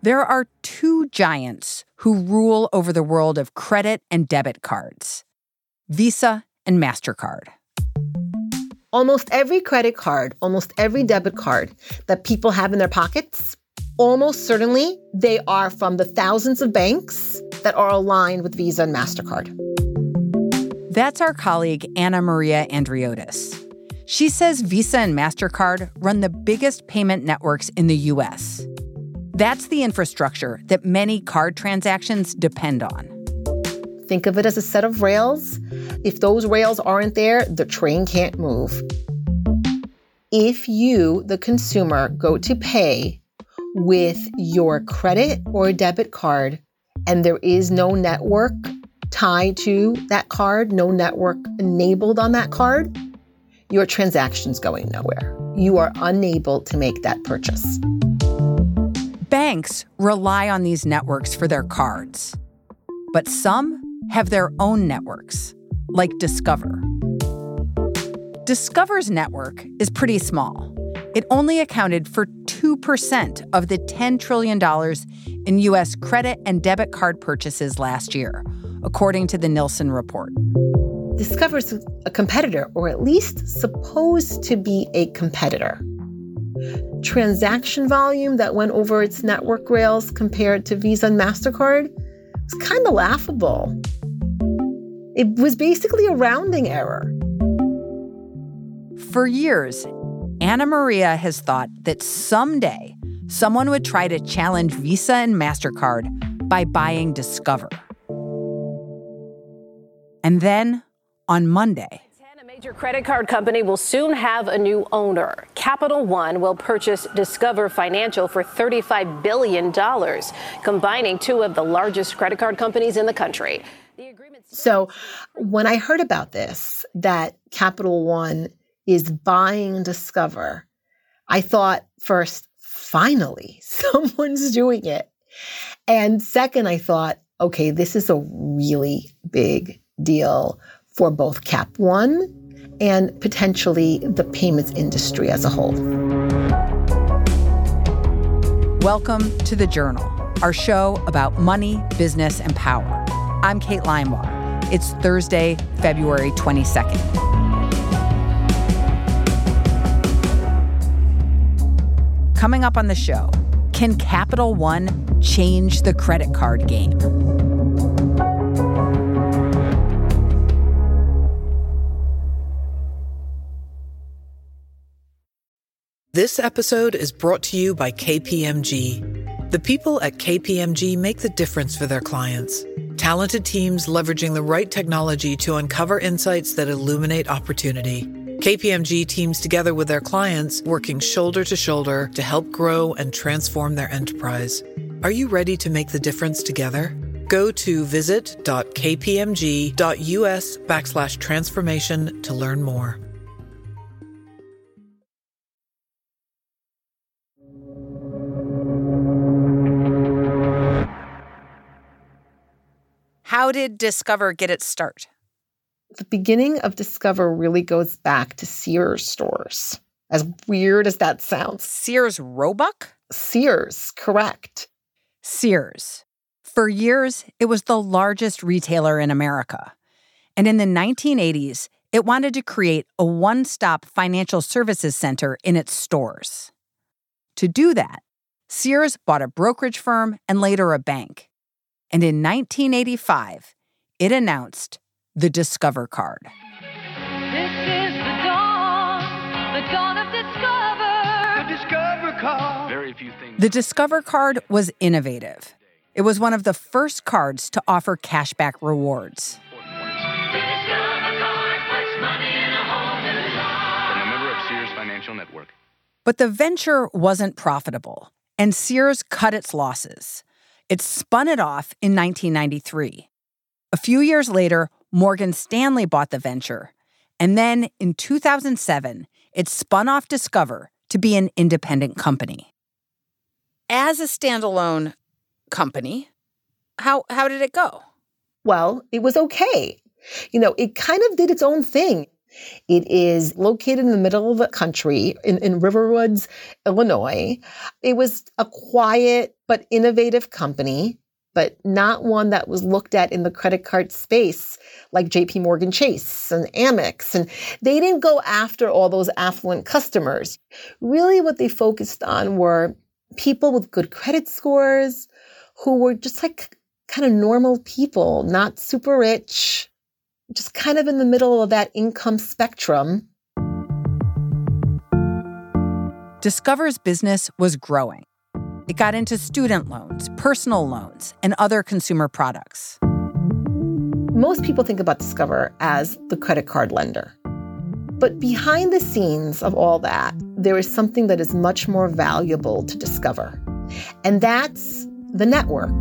There are two giants who rule over the world of credit and debit cards Visa and MasterCard. Almost every credit card, almost every debit card that people have in their pockets, almost certainly they are from the thousands of banks that are aligned with Visa and MasterCard. That's our colleague, AnnaMaria Andriotis. She says Visa and MasterCard run the biggest payment networks in the US. That's the infrastructure that many card transactions depend on. Think of it as a set of rails. If those rails aren't there, the train can't move. If you, the consumer, go to pay with your credit or debit card and there is no network tied to that card, no network enabled on that card, your transaction's going nowhere. You are unable to make that purchase. Banks rely on these networks for their cards, but some have their own networks, like Discover. Discover's network is pretty small. It only accounted for 2% of the $10 trillion in U.S. credit and debit card purchases last year, according to the Nilson report. Discover's a competitor, or at least supposed to be a competitor transaction volume that went over its network rails compared to Visa and MasterCard was kind of laughable. It was basically a rounding error. For years, AnnaMaria has thought that someday someone would try to challenge Visa and MasterCard by buying Discover. And then on Monday, major credit card company will soon have a new owner. Capital One will purchase Discover Financial for $35 billion, combining two of the largest credit card companies in the country. The agreement. So, when I heard about this, that Capital One is buying Discover, I thought first, finally, someone's doing it. And second, I thought, okay, this is a really big deal for both Cap One and potentially the payments industry as a whole. Welcome to The Journal, our show about money, business, and power. I'm Kate Linebaugh. It's Thursday, February 22nd. Coming up on the show, can Capital One change the credit card game? This episode is brought to you by KPMG. The people at KPMG make the difference for their clients. Talented teams leveraging the right technology to uncover insights that illuminate opportunity. KPMG teams together with their clients, working shoulder to shoulder to help grow and transform their enterprise. Are you ready to make the difference together? Go to visit.kpmg.us backslash transformation to learn more. How did Discover get its start? The beginning of Discover really goes back to Sears stores. As weird as that sounds. Sears Roebuck? Sears, correct. Sears. For years, it was the largest retailer in America. And in the 1980s, it wanted to create a one stop financial services center in its stores. To do that, Sears bought a brokerage firm and later a bank and in 1985, it announced the Discover card. This is the dawn, the dawn of Discover. The Discover card. Very few things. The Discover card was innovative. It was one of the first cards to offer cashback rewards. But the venture wasn't profitable, and Sears cut its losses. It spun it off in 1993. A few years later, Morgan Stanley bought the venture. And then in 2007, it spun off Discover to be an independent company. As a standalone company, how, how did it go? Well, it was okay. You know, it kind of did its own thing. It is located in the middle of the country in, in Riverwoods, Illinois. It was a quiet but innovative company, but not one that was looked at in the credit card space like JP Morgan Chase and Amex. And they didn't go after all those affluent customers. Really, what they focused on were people with good credit scores who were just like kind of normal people, not super rich, just kind of in the middle of that income spectrum. Discover's business was growing. It got into student loans, personal loans, and other consumer products. Most people think about Discover as the credit card lender. But behind the scenes of all that, there is something that is much more valuable to discover, and that's the network.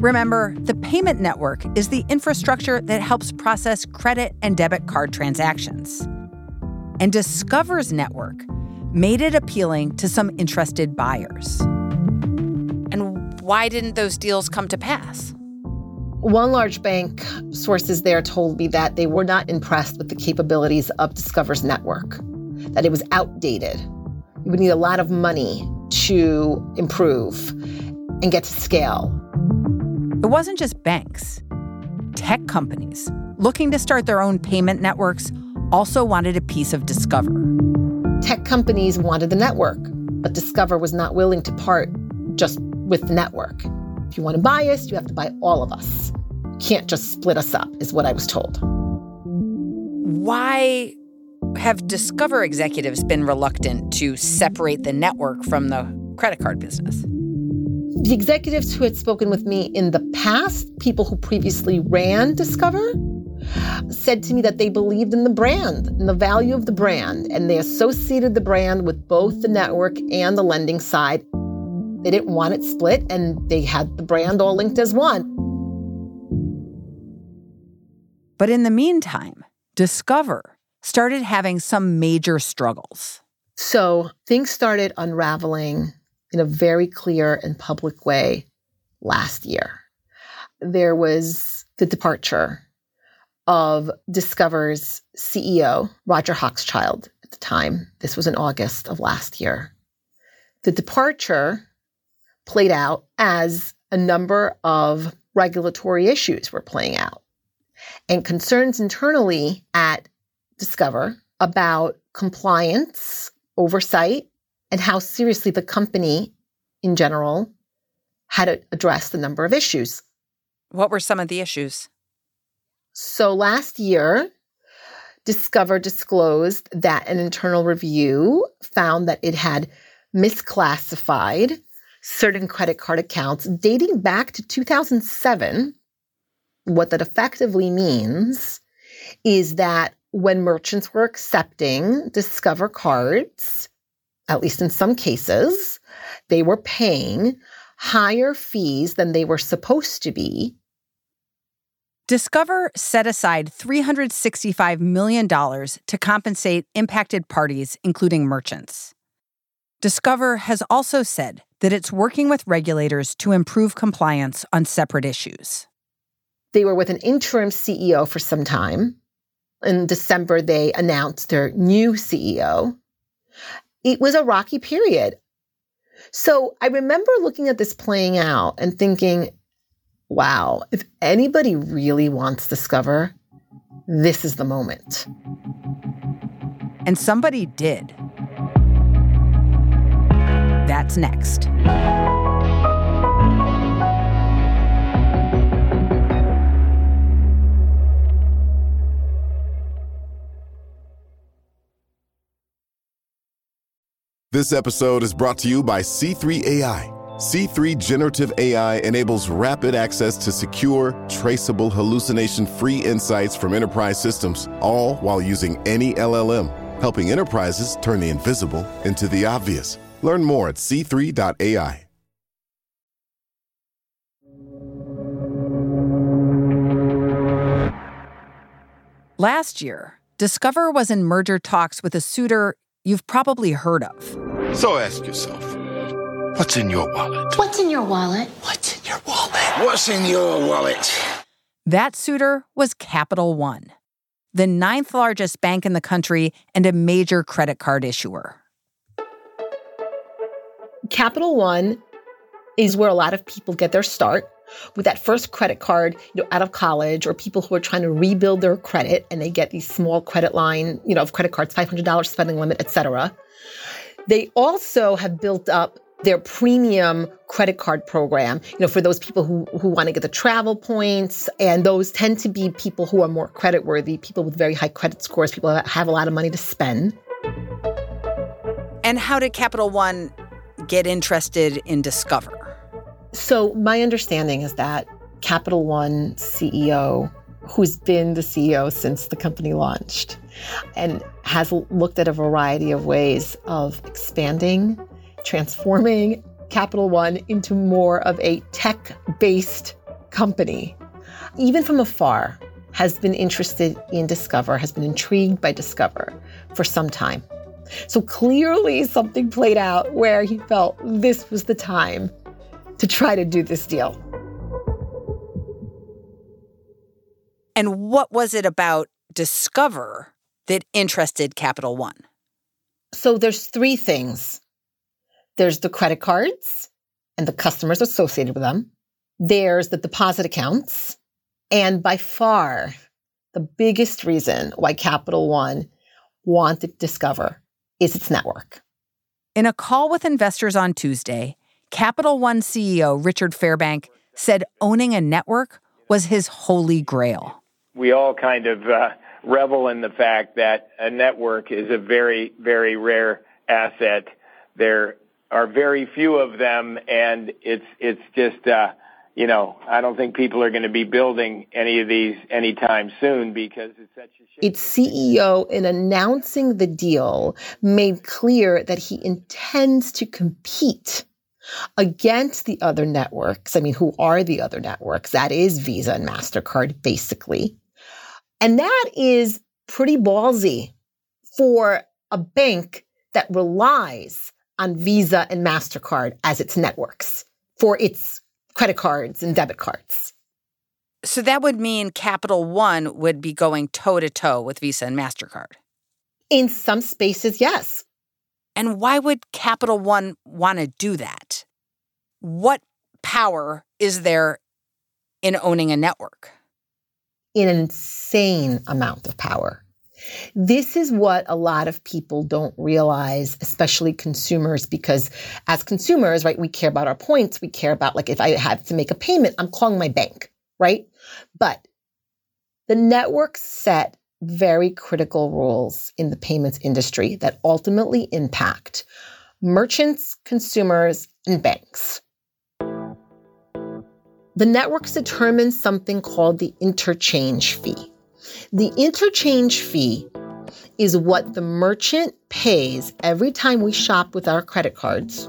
Remember, the payment network is the infrastructure that helps process credit and debit card transactions. And Discover's network made it appealing to some interested buyers. And why didn't those deals come to pass? One large bank sources there told me that they were not impressed with the capabilities of Discover's network, that it was outdated. You would need a lot of money to improve and get to scale. It wasn't just banks. Tech companies looking to start their own payment networks also wanted a piece of Discover. Tech companies wanted the network, but Discover was not willing to part just with the network. If you want to buy us, you have to buy all of us. You can't just split us up, is what I was told. Why have Discover executives been reluctant to separate the network from the credit card business? The executives who had spoken with me in the past, people who previously ran Discover, said to me that they believed in the brand and the value of the brand, and they associated the brand with both the network and the lending side. They didn't want it split, and they had the brand all linked as one. But in the meantime, Discover started having some major struggles. So things started unraveling in a very clear and public way last year. There was the departure of Discover's CEO, Roger Hochschild, at the time. This was in August of last year. The departure played out as a number of regulatory issues were playing out and concerns internally at Discover about compliance, oversight, and how seriously the company in general had addressed a number of issues. What were some of the issues? So last year, Discover disclosed that an internal review found that it had misclassified certain credit card accounts dating back to 2007. What that effectively means is that when merchants were accepting Discover cards, at least in some cases, they were paying higher fees than they were supposed to be. Discover set aside $365 million to compensate impacted parties, including merchants. Discover has also said that it's working with regulators to improve compliance on separate issues. They were with an interim CEO for some time. In December, they announced their new CEO. It was a rocky period. So I remember looking at this playing out and thinking, wow, if anybody really wants Discover, this is the moment. And somebody did. That's next. This episode is brought to you by C3 AI. C3 Generative AI enables rapid access to secure, traceable, hallucination free insights from enterprise systems, all while using any LLM, helping enterprises turn the invisible into the obvious. Learn more at c3.ai. Last year, Discover was in merger talks with a suitor you've probably heard of. So ask yourself, what's in your wallet? What's in your wallet? What's in your wallet? What's in your wallet? That suitor was Capital One. the ninth largest bank in the country and a major credit card issuer. Capital One is where a lot of people get their start with that first credit card, you know, out of college or people who are trying to rebuild their credit and they get these small credit line, you know, of credit cards, $500 spending limit, etc. They also have built up their premium credit card program, you know, for those people who, who want to get the travel points. And those tend to be people who are more credit worthy, people with very high credit scores, people that have a lot of money to spend. And how did Capital One get interested in Discover? So, my understanding is that Capital One CEO, who's been the CEO since the company launched, and has looked at a variety of ways of expanding transforming Capital One into more of a tech based company. Even from afar, has been interested in Discover, has been intrigued by Discover for some time. So clearly, something played out where he felt this was the time to try to do this deal. And what was it about Discover that interested Capital One? So there's three things there's the credit cards and the customers associated with them. There's the deposit accounts. And by far, the biggest reason why Capital One wanted Discover is its network. In a call with investors on Tuesday, Capital One CEO Richard Fairbank said owning a network was his holy grail. We all kind of uh, revel in the fact that a network is a very, very rare asset. There are very few of them, and it's it's just uh, you know I don't think people are going to be building any of these anytime soon because it's such a. Its CEO, in announcing the deal, made clear that he intends to compete against the other networks. I mean, who are the other networks? That is Visa and Mastercard, basically, and that is pretty ballsy for a bank that relies on Visa and MasterCard as its networks for its credit cards and debit cards. So that would mean Capital One would be going toe to toe with Visa and MasterCard. In some spaces, yes. And why would Capital One want to do that? What power is there in owning a network? An insane amount of power. This is what a lot of people don't realize, especially consumers, because as consumers, right, we care about our points. We care about, like, if I have to make a payment, I'm calling my bank, right? But the network set very critical rules in the payments industry that ultimately impact merchants, consumers, and banks. The networks determine something called the interchange fee. The interchange fee is what the merchant pays every time we shop with our credit cards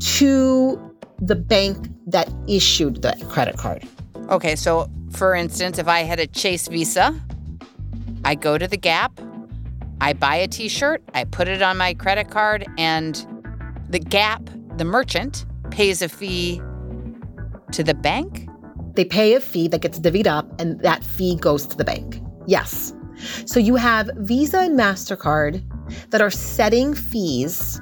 to the bank that issued the credit card. Okay, so for instance, if I had a Chase Visa, I go to the Gap, I buy a t shirt, I put it on my credit card, and the Gap, the merchant, pays a fee to the bank? They pay a fee that gets divvied up, and that fee goes to the bank. Yes. So you have Visa and MasterCard that are setting fees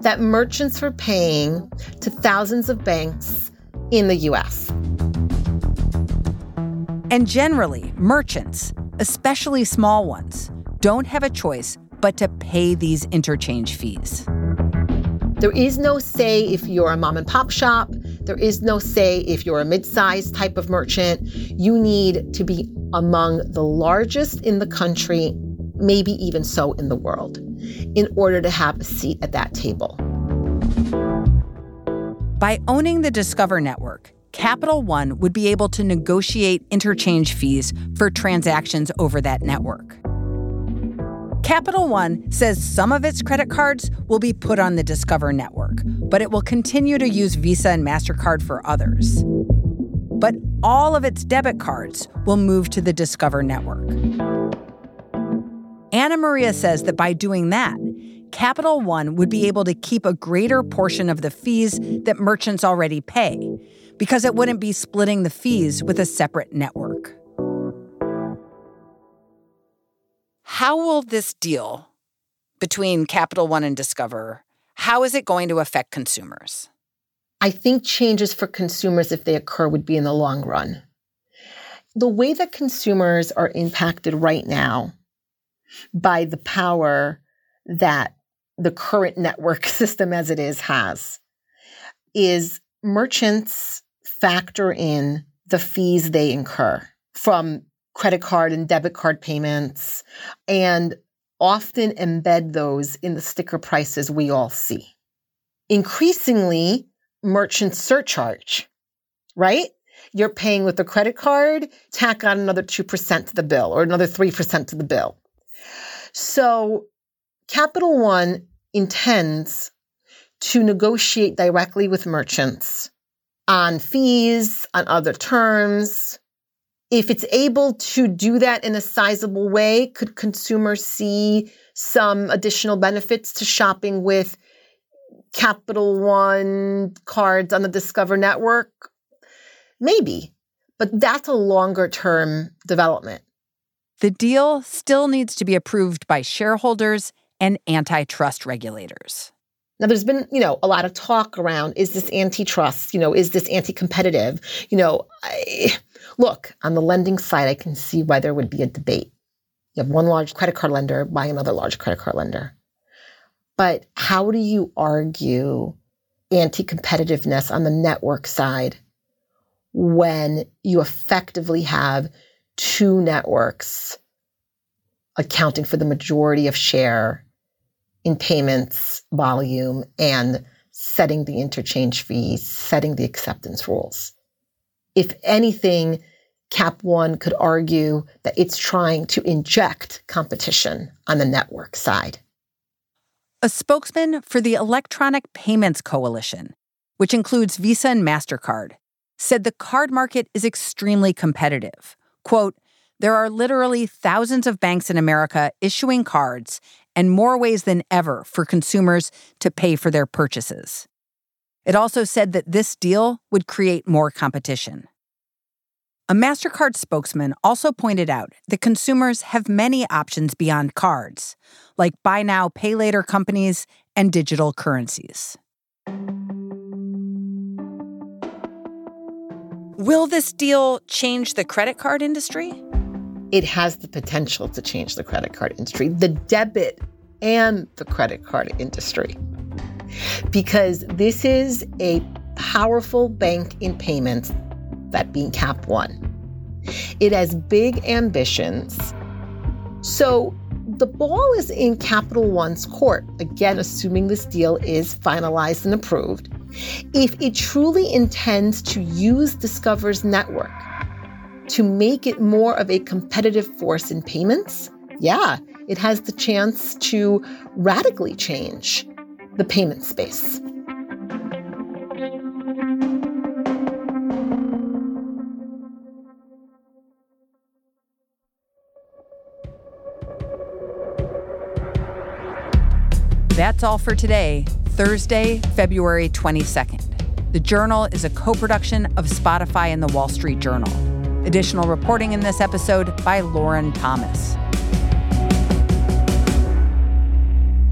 that merchants are paying to thousands of banks in the US. And generally, merchants, especially small ones, don't have a choice but to pay these interchange fees. There is no say if you're a mom and pop shop. There is no say if you're a mid sized type of merchant. You need to be among the largest in the country, maybe even so in the world, in order to have a seat at that table. By owning the Discover network, Capital One would be able to negotiate interchange fees for transactions over that network. Capital One says some of its credit cards will be put on the Discover network, but it will continue to use Visa and MasterCard for others. But all of its debit cards will move to the Discover network. AnnaMaria says that by doing that, Capital One would be able to keep a greater portion of the fees that merchants already pay because it wouldn't be splitting the fees with a separate network. how will this deal between Capital One and Discover, how is it going to affect consumers? I think changes for consumers, if they occur, would be in the long run. The way that consumers are impacted right now by the power that the current network system as it is has is merchants factor in the fees they incur from credit card and debit card payments and often embed those in the sticker prices we all see. Increasingly, merchants surcharge, right? You're paying with a credit card, tack on another 2% to the bill or another 3% to the bill. So Capital One intends to negotiate directly with merchants on fees, on other terms. If it's able to do that in a sizable way, could consumers see some additional benefits to shopping with Capital One cards on the Discover network? Maybe, but that's a longer term development. The deal still needs to be approved by shareholders and antitrust regulators. Now, there's been, you know, a lot of talk around is this antitrust? You know, is this anti competitive? You know, I, look, on the lending side, I can see why there would be a debate. You have one large credit card lender by another large credit card lender. But how do you argue anti competitiveness on the network side when you effectively have two networks accounting for the majority of share in payments volume and setting the interchange fees, setting the acceptance rules. If anything, Cap One could argue that it's trying to inject competition on the network side. A spokesman for the Electronic Payments Coalition, which includes Visa and MasterCard, said the card market is extremely competitive. Quote, there are literally thousands of banks in America issuing cards, and more ways than ever for consumers to pay for their purchases. It also said that this deal would create more competition. A MasterCard spokesman also pointed out that consumers have many options beyond cards, like buy now, pay later companies and digital currencies. Will this deal change the credit card industry? It has the potential to change the credit card industry, the debit and the credit card industry. Because this is a powerful bank in payments, that being Cap One. It has big ambitions. So the ball is in Capital One's court, again, assuming this deal is finalized and approved. If it truly intends to use Discover's network to make it more of a competitive force in payments, yeah, it has the chance to radically change the payment space. That's all for today, Thursday, February 22nd. The Journal is a co production of Spotify and the Wall Street Journal. Additional reporting in this episode by Lauren Thomas.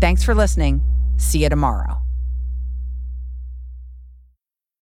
Thanks for listening. See you tomorrow.